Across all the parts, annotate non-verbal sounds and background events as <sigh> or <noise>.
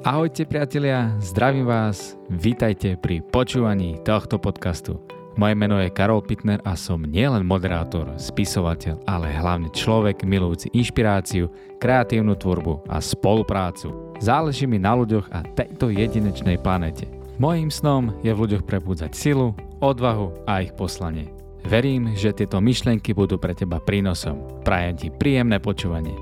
Ahojte priatelia, zdravím vás, vítajte pri počúvaní tohto podcastu. Moje meno je Karol Pitner a som nielen moderátor, spisovateľ, ale hlavne človek milujúci inšpiráciu, kreatívnu tvorbu a spoluprácu. Záleží mi na ľuďoch a tejto jedinečnej planete. Mojím snom je v ľuďoch prebúdzať silu, odvahu a ich poslanie. Verím, že tieto myšlienky budú pre teba prínosom. Prajem ti príjemné počúvanie.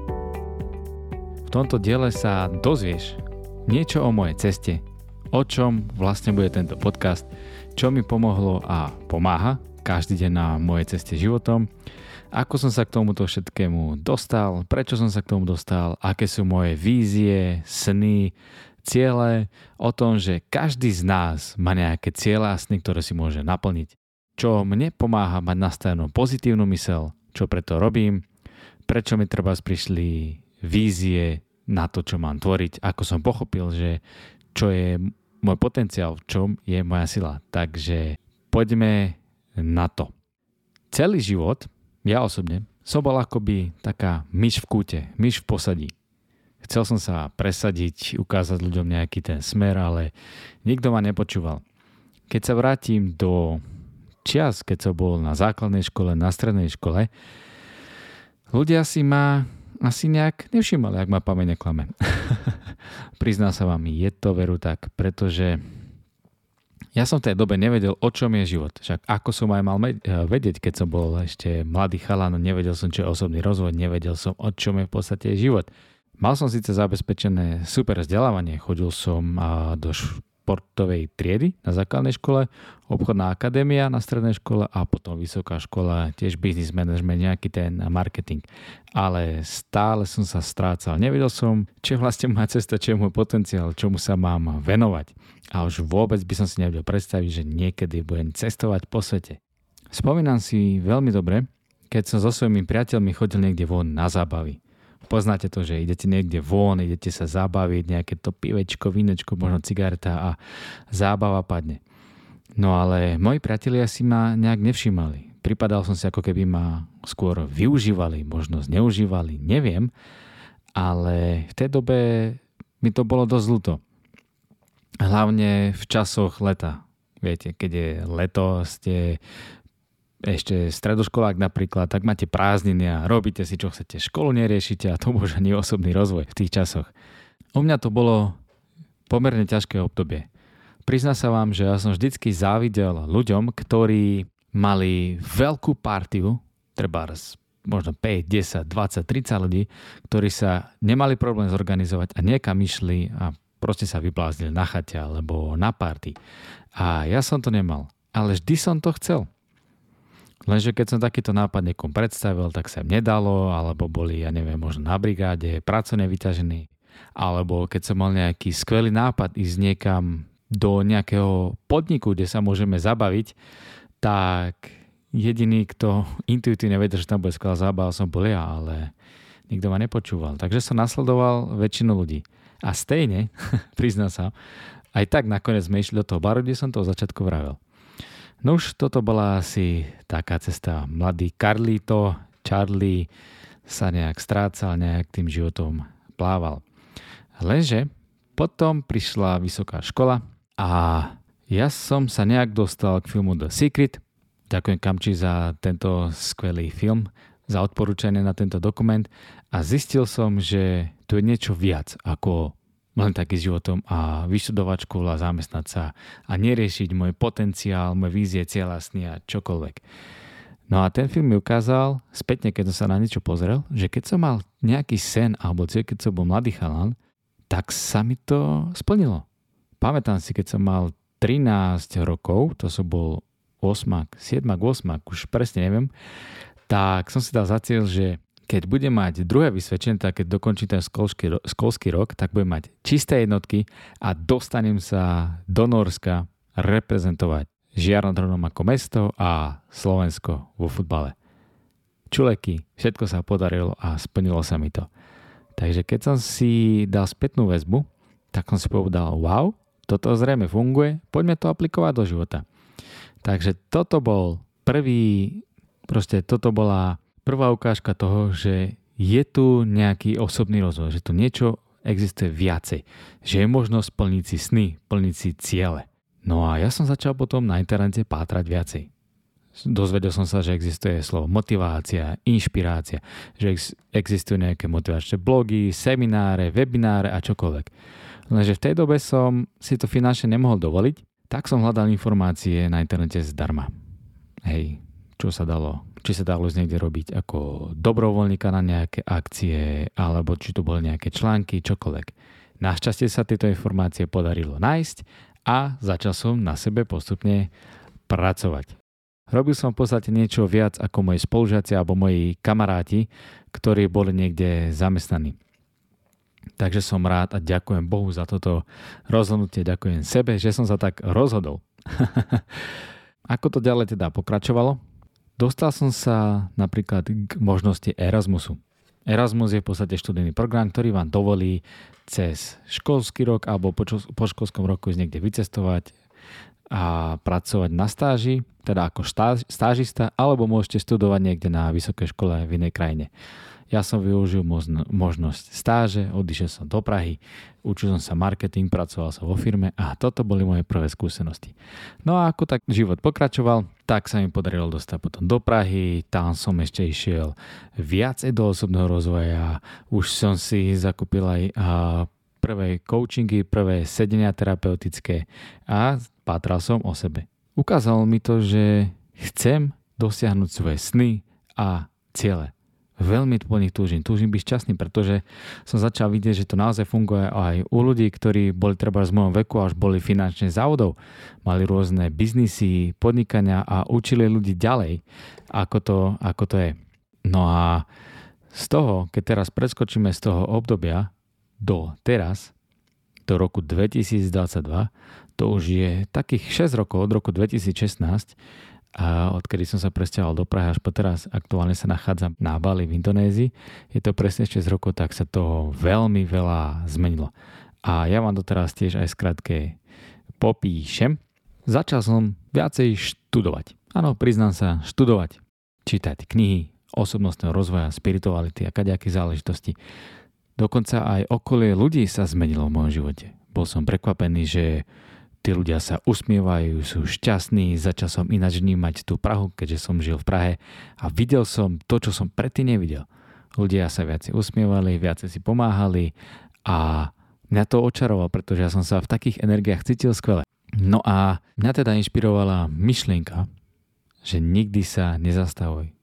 V tomto diele sa dozvieš, niečo o mojej ceste, o čom vlastne bude tento podcast, čo mi pomohlo a pomáha každý deň na mojej ceste životom, ako som sa k tomuto všetkému dostal, prečo som sa k tomu dostal, aké sú moje vízie, sny, ciele, o tom, že každý z nás má nejaké ciele a sny, ktoré si môže naplniť. Čo mne pomáha mať nastavenú pozitívnu mysel, čo preto robím, prečo mi treba prišli vízie, na to, čo mám tvoriť, ako som pochopil, že čo je môj potenciál, v čom je moja sila. Takže poďme na to. Celý život, ja osobne, som bol akoby taká myš v kúte, myš v posadí. Chcel som sa presadiť, ukázať ľuďom nejaký ten smer, ale nikto ma nepočúval. Keď sa vrátim do čias, keď som bol na základnej škole, na strednej škole, ľudia si ma asi nejak nevšimali, ak ma pamäť neklame. <laughs> Prizná sa vám, je to veru tak, pretože ja som v tej dobe nevedel, o čom je život. Však ako som aj mal vedieť, keď som bol ešte mladý chalan, nevedel som, čo je osobný rozvoj, nevedel som, o čom je v podstate život. Mal som síce zabezpečené super vzdelávanie, chodil som do športovej triedy na základnej škole, obchodná akadémia na strednej škole a potom vysoká škola, tiež business management, nejaký ten marketing. Ale stále som sa strácal. Nevedel som, čo vlastne moja cesta, čo je môj potenciál, čomu sa mám venovať. A už vôbec by som si nevedel predstaviť, že niekedy budem cestovať po svete. Spomínam si veľmi dobre, keď som so svojimi priateľmi chodil niekde von na zábavy. Poznáte to, že idete niekde von, idete sa zabaviť, nejaké to pivečko, vínečko, možno cigareta a zábava padne. No ale moji priatelia si ma nejak nevšímali. Pripadal som si, ako keby ma skôr využívali, možno zneužívali, neviem. Ale v tej dobe mi to bolo dosť ľúto. Hlavne v časoch leta. Viete, keď je leto, ste ešte stredoškolák napríklad, tak máte prázdniny a robíte si čo chcete. Školu neriešite a to môže ani osobný rozvoj v tých časoch. U mňa to bolo pomerne ťažké obdobie. Prizná sa vám, že ja som vždycky závidel ľuďom, ktorí mali veľkú partiu, treba možno 5, 10, 20, 30 ľudí, ktorí sa nemali problém zorganizovať a niekam išli a proste sa vybláznili na chate alebo na party. A ja som to nemal. Ale vždy som to chcel. Lenže keď som takýto nápad niekom predstavil, tak sa im nedalo, alebo boli, ja neviem, možno na brigáde, pracovne vyťažení, alebo keď som mal nejaký skvelý nápad ísť niekam do nejakého podniku, kde sa môžeme zabaviť, tak jediný, kto <laughs> intuitívne vedel, že tam bude skvelá zábava, som bol ja, ale nikto ma nepočúval. Takže som nasledoval väčšinu ľudí. A stejne, <laughs> prizná sa, aj tak nakoniec sme išli do toho baru, kde som to začiatku vravel. No už toto bola asi taká cesta. Mladý Carlito, Charlie sa nejak strácal, nejak tým životom plával. Lenže potom prišla vysoká škola a ja som sa nejak dostal k filmu The Secret. Ďakujem Kamči za tento skvelý film, za odporúčanie na tento dokument a zistil som, že tu je niečo viac ako len taký životom a vyštudovať školu a zamestnať sa a neriešiť môj potenciál, moje vízie, cieľa, sny a čokoľvek. No a ten film mi ukázal, spätne keď som sa na niečo pozrel, že keď som mal nejaký sen alebo cieľ, keď som bol mladý chalan, tak sa mi to splnilo. Pamätám si, keď som mal 13 rokov, to som bol 8, 7, 8, už presne neviem, tak som si dal za cieľ, že keď budem mať druhé vysvedčenie, tak keď dokončím ten školský, školský rok, tak budem mať čisté jednotky a dostanem sa do Norska reprezentovať Žiarnodronom ako mesto a Slovensko vo futbale. Čuleky, všetko sa podarilo a splnilo sa mi to. Takže keď som si dal spätnú väzbu, tak som si povedal, wow, toto zrejme funguje, poďme to aplikovať do života. Takže toto bol prvý, proste toto bola prvá ukážka toho, že je tu nejaký osobný rozvoj, že tu niečo existuje viacej. Že je možnosť plniť si sny, plniť si ciele. No a ja som začal potom na internete pátrať viacej. Dozvedel som sa, že existuje slovo motivácia, inšpirácia, že ex- existujú nejaké motivačné blogy, semináre, webináre a čokoľvek. Lenže v tej dobe som si to finančne nemohol dovoliť, tak som hľadal informácie na internete zdarma. Hej, čo sa dalo, či sa dalo z niekde robiť ako dobrovoľníka na nejaké akcie, alebo či to boli nejaké články, čokoľvek. Našťastie sa tieto informácie podarilo nájsť a začal som na sebe postupne pracovať. Robil som v podstate niečo viac ako moji spolužiaci alebo moji kamaráti, ktorí boli niekde zamestnaní. Takže som rád a ďakujem Bohu za toto rozhodnutie, ďakujem sebe, že som sa tak rozhodol. <laughs> Ako to ďalej teda pokračovalo? Dostal som sa napríklad k možnosti Erasmusu. Erasmus je v podstate študijný program, ktorý vám dovolí cez školský rok alebo po, po školskom roku ísť niekde vycestovať a pracovať na stáži, teda ako štáž, stážista, alebo môžete studovať niekde na vysokej škole v inej krajine. Ja som využil možnosť stáže, odišiel som do Prahy, učil som sa marketing, pracoval som vo firme a toto boli moje prvé skúsenosti. No a ako tak život pokračoval, tak sa mi podarilo dostať potom do Prahy, tam som ešte išiel viacej do osobného rozvoja, už som si zakúpil aj prvé coachingy, prvé sedenia terapeutické a pátral som o sebe. Ukázalo mi to, že chcem dosiahnuť svoje sny a ciele veľmi po nich túžim. Túžim byť šťastný, pretože som začal vidieť, že to naozaj funguje aj u ľudí, ktorí boli treba z môjho veku až boli finančne závodov. Mali rôzne biznisy, podnikania a učili ľudí ďalej, ako to, ako to je. No a z toho, keď teraz preskočíme z toho obdobia do teraz, do roku 2022, to už je takých 6 rokov, od roku 2016, a odkedy som sa presťahoval do Prahy až po teraz, aktuálne sa nachádzam na Bali v Indonézii. Je to presne 6 rokov, tak sa toho veľmi veľa zmenilo. A ja vám to teraz tiež aj skrátke popíšem. Začal som viacej študovať. Áno, priznám sa, študovať. Čítať knihy osobnostného rozvoja, spirituality a kadejaké záležitosti. Dokonca aj okolie ľudí sa zmenilo v mojom živote. Bol som prekvapený, že Tí ľudia sa usmievajú, sú šťastní, začal som ináč vnímať tú Prahu, keďže som žil v Prahe a videl som to, čo som predtým nevidel. Ľudia sa viacej usmievali, viacej si pomáhali a mňa to očarovalo, pretože ja som sa v takých energiách cítil skvele. No a mňa teda inšpirovala myšlienka, že nikdy sa nezastavuj.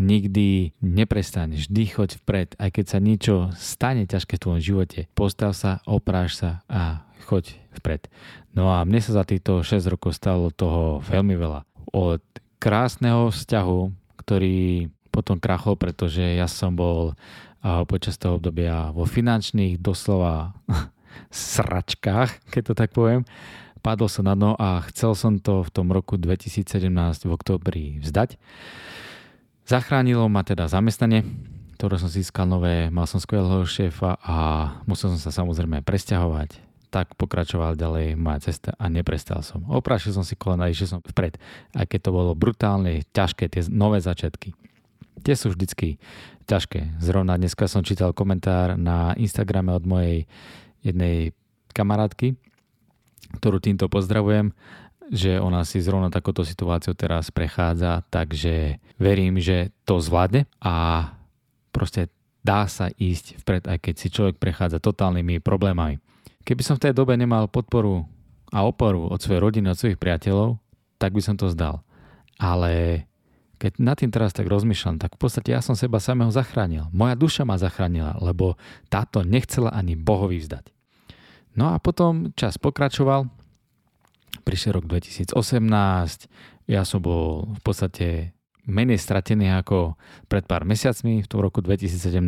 Nikdy neprestaň, vždy choď vpred, aj keď sa niečo stane ťažké v tvojom živote. Postav sa, opráš sa a choď vpred. No a mne sa za týchto 6 rokov stalo toho veľmi veľa. Od krásneho vzťahu, ktorý potom krachol, pretože ja som bol počas toho obdobia vo finančných doslova <laughs> sračkách, keď to tak poviem. Padol som na dno a chcel som to v tom roku 2017 v oktobri vzdať. Zachránilo ma teda zamestnanie, ktoré som získal nové, mal som skvelého šéfa a musel som sa samozrejme presťahovať tak pokračoval ďalej moja cesta a neprestal som. Oprášil som si kolena, išiel som vpred, aj keď to bolo brutálne ťažké, tie nové začiatky. Tie sú vždycky ťažké. Zrovna dneska som čítal komentár na Instagrame od mojej jednej kamarátky, ktorú týmto pozdravujem, že ona si zrovna takúto situáciu teraz prechádza, takže verím, že to zvládne a proste dá sa ísť vpred, aj keď si človek prechádza totálnymi problémami. Keby som v tej dobe nemal podporu a oporu od svojej rodiny, od svojich priateľov, tak by som to zdal. Ale keď nad tým teraz tak rozmýšľam, tak v podstate ja som seba samého zachránil. Moja duša ma zachránila, lebo táto nechcela ani Bohovi vzdať. No a potom čas pokračoval, prišiel rok 2018, ja som bol v podstate menej stratený ako pred pár mesiacmi v tom roku 2017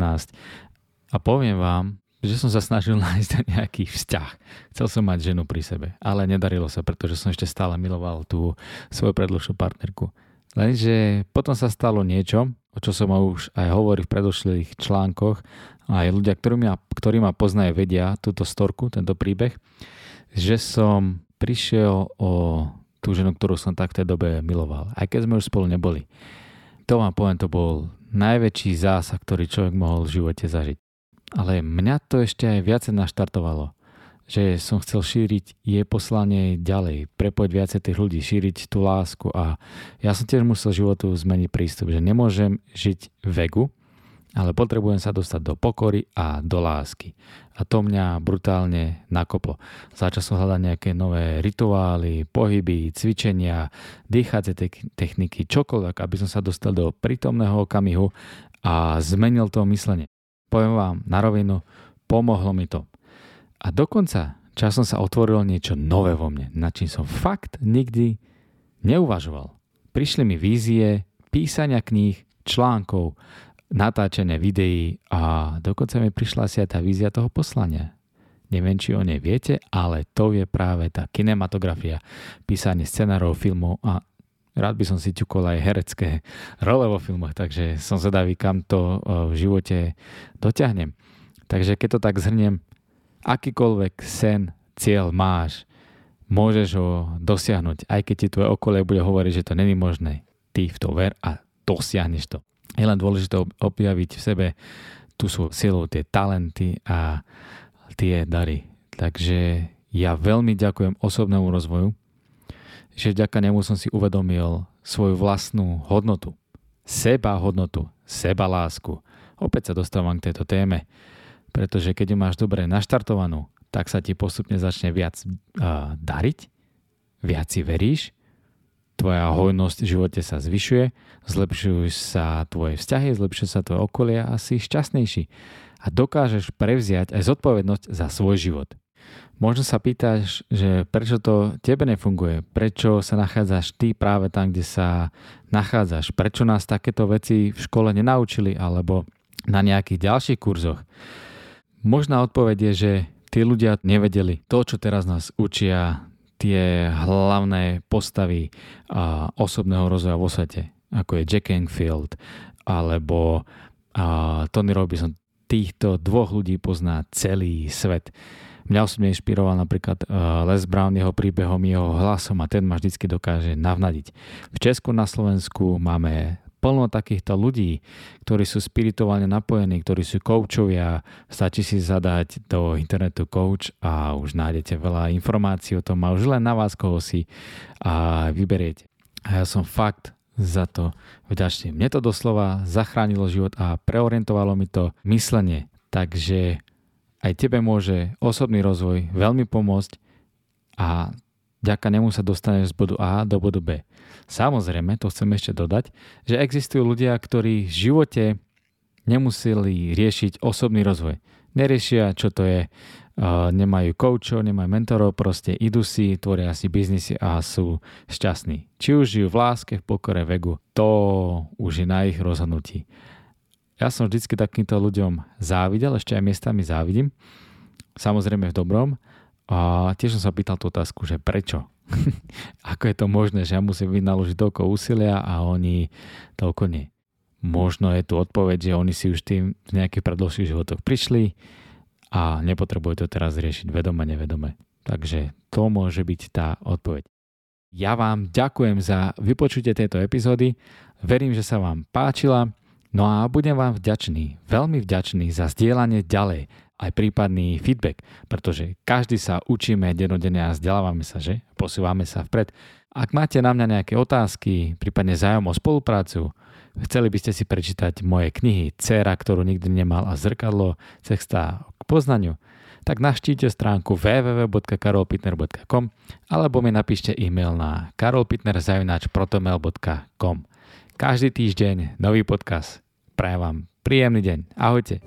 a poviem vám, že som sa snažil <laughs> nájsť nejaký vzťah. Chcel som mať ženu pri sebe, ale nedarilo sa, pretože som ešte stále miloval tú svoju predlžšiu partnerku. Lenže potom sa stalo niečo, o čo som už aj hovoril v predošlých článkoch, aj ľudia, ktorí ma, ktorí ma poznajú, vedia túto storku, tento príbeh, že som prišiel o tú ženu, ktorú som tak v tej dobe miloval, aj keď sme už spolu neboli. To vám poviem, to bol najväčší zásah, ktorý človek mohol v živote zažiť ale mňa to ešte aj viacej naštartovalo že som chcel šíriť jej poslanie ďalej, prepojiť viacej tých ľudí, šíriť tú lásku a ja som tiež musel životu zmeniť prístup, že nemôžem žiť v egu, ale potrebujem sa dostať do pokory a do lásky. A to mňa brutálne nakoplo. Začal som hľadať nejaké nové rituály, pohyby, cvičenia, dýchacie techniky, čokoľvek, aby som sa dostal do prítomného okamihu a zmenil to myslenie. Poviem vám na rovinu, pomohlo mi to. A dokonca časom sa otvorilo niečo nové vo mne, nad čím som fakt nikdy neuvažoval. Prišli mi vízie, písania kníh, článkov, natáčanie videí a dokonca mi prišla asi aj tá vízia toho poslania. Neviem, či o nej viete, ale to je práve tá kinematografia, písanie scenárov, filmov a rád by som si ťukol aj herecké role vo filmoch, takže som zvedavý, kam to v živote dotiahnem. Takže keď to tak zhrniem, akýkoľvek sen, cieľ máš, môžeš ho dosiahnuť, aj keď ti tvoje okolie bude hovoriť, že to není možné. Ty v to ver a dosiahneš to. Je len dôležité objaviť v sebe tú svoju silu, tie talenty a tie dary. Takže ja veľmi ďakujem osobnému rozvoju, že vďaka nemu som si uvedomil svoju vlastnú hodnotu, seba hodnotu, seba lásku. Opäť sa dostávam k tejto téme pretože keď ju máš dobre naštartovanú, tak sa ti postupne začne viac uh, dariť, viac si veríš, tvoja hojnosť v živote sa zvyšuje, zlepšujú sa tvoje vzťahy, zlepšuje sa tvoje okolie a si šťastnejší. A dokážeš prevziať aj zodpovednosť za svoj život. Možno sa pýtaš, že prečo to tebe nefunguje, prečo sa nachádzaš ty práve tam, kde sa nachádzaš, prečo nás takéto veci v škole nenaučili alebo na nejakých ďalších kurzoch. Možná odpoveď je, že tí ľudia nevedeli to, čo teraz nás učia tie hlavné postavy a, osobného rozvoja vo svete, ako je Jack Enfield alebo a, Tony Robinson. Týchto dvoch ľudí pozná celý svet. Mňa osobne inšpiroval napríklad Les Brown jeho príbehom, jeho hlasom a ten ma vždy dokáže navnadiť. V Česku na Slovensku máme plno takýchto ľudí, ktorí sú spirituálne napojení, ktorí sú koučovia. Stačí si zadať do internetu coach a už nájdete veľa informácií o tom a už len na vás, koho si a vyberiete. A ja som fakt za to vďačný. Mne to doslova zachránilo život a preorientovalo mi to myslenie. Takže aj tebe môže osobný rozvoj veľmi pomôcť a Vďaka nemu sa dostaneš z bodu A do bodu B. Samozrejme, to chcem ešte dodať, že existujú ľudia, ktorí v živote nemuseli riešiť osobný rozvoj. Neriešia, čo to je, nemajú koučov, nemajú mentorov, proste idú si, tvoria si biznisy a sú šťastní. Či už žijú v láske, v pokore, vegu, to už je na ich rozhodnutí. Ja som vždycky takýmto ľuďom závidel, ešte aj miestami závidím, samozrejme v dobrom, a tiež som sa pýtal tú otázku, že prečo? <laughs> Ako je to možné, že ja musím vynaložiť toľko úsilia a oni toľko nie? Možno je tu odpoveď, že oni si už tým v nejakých predložších životoch prišli a nepotrebujú to teraz riešiť vedome, nevedome. Takže to môže byť tá odpoveď. Ja vám ďakujem za vypočutie tejto epizódy. Verím, že sa vám páčila. No a budem vám vďačný, veľmi vďačný za zdieľanie ďalej aj prípadný feedback, pretože každý sa učíme denodene a vzdelávame sa, že? Posúvame sa vpred. Ak máte na mňa nejaké otázky, prípadne zájom o spoluprácu, chceli by ste si prečítať moje knihy Cera, ktorú nikdy nemal a zrkadlo, cesta k poznaniu, tak navštívte stránku www.karolpitner.com alebo mi napíšte e-mail na karolpitner.protomel.com Každý týždeň nový podcast. Prajem vám príjemný deň. Ahojte.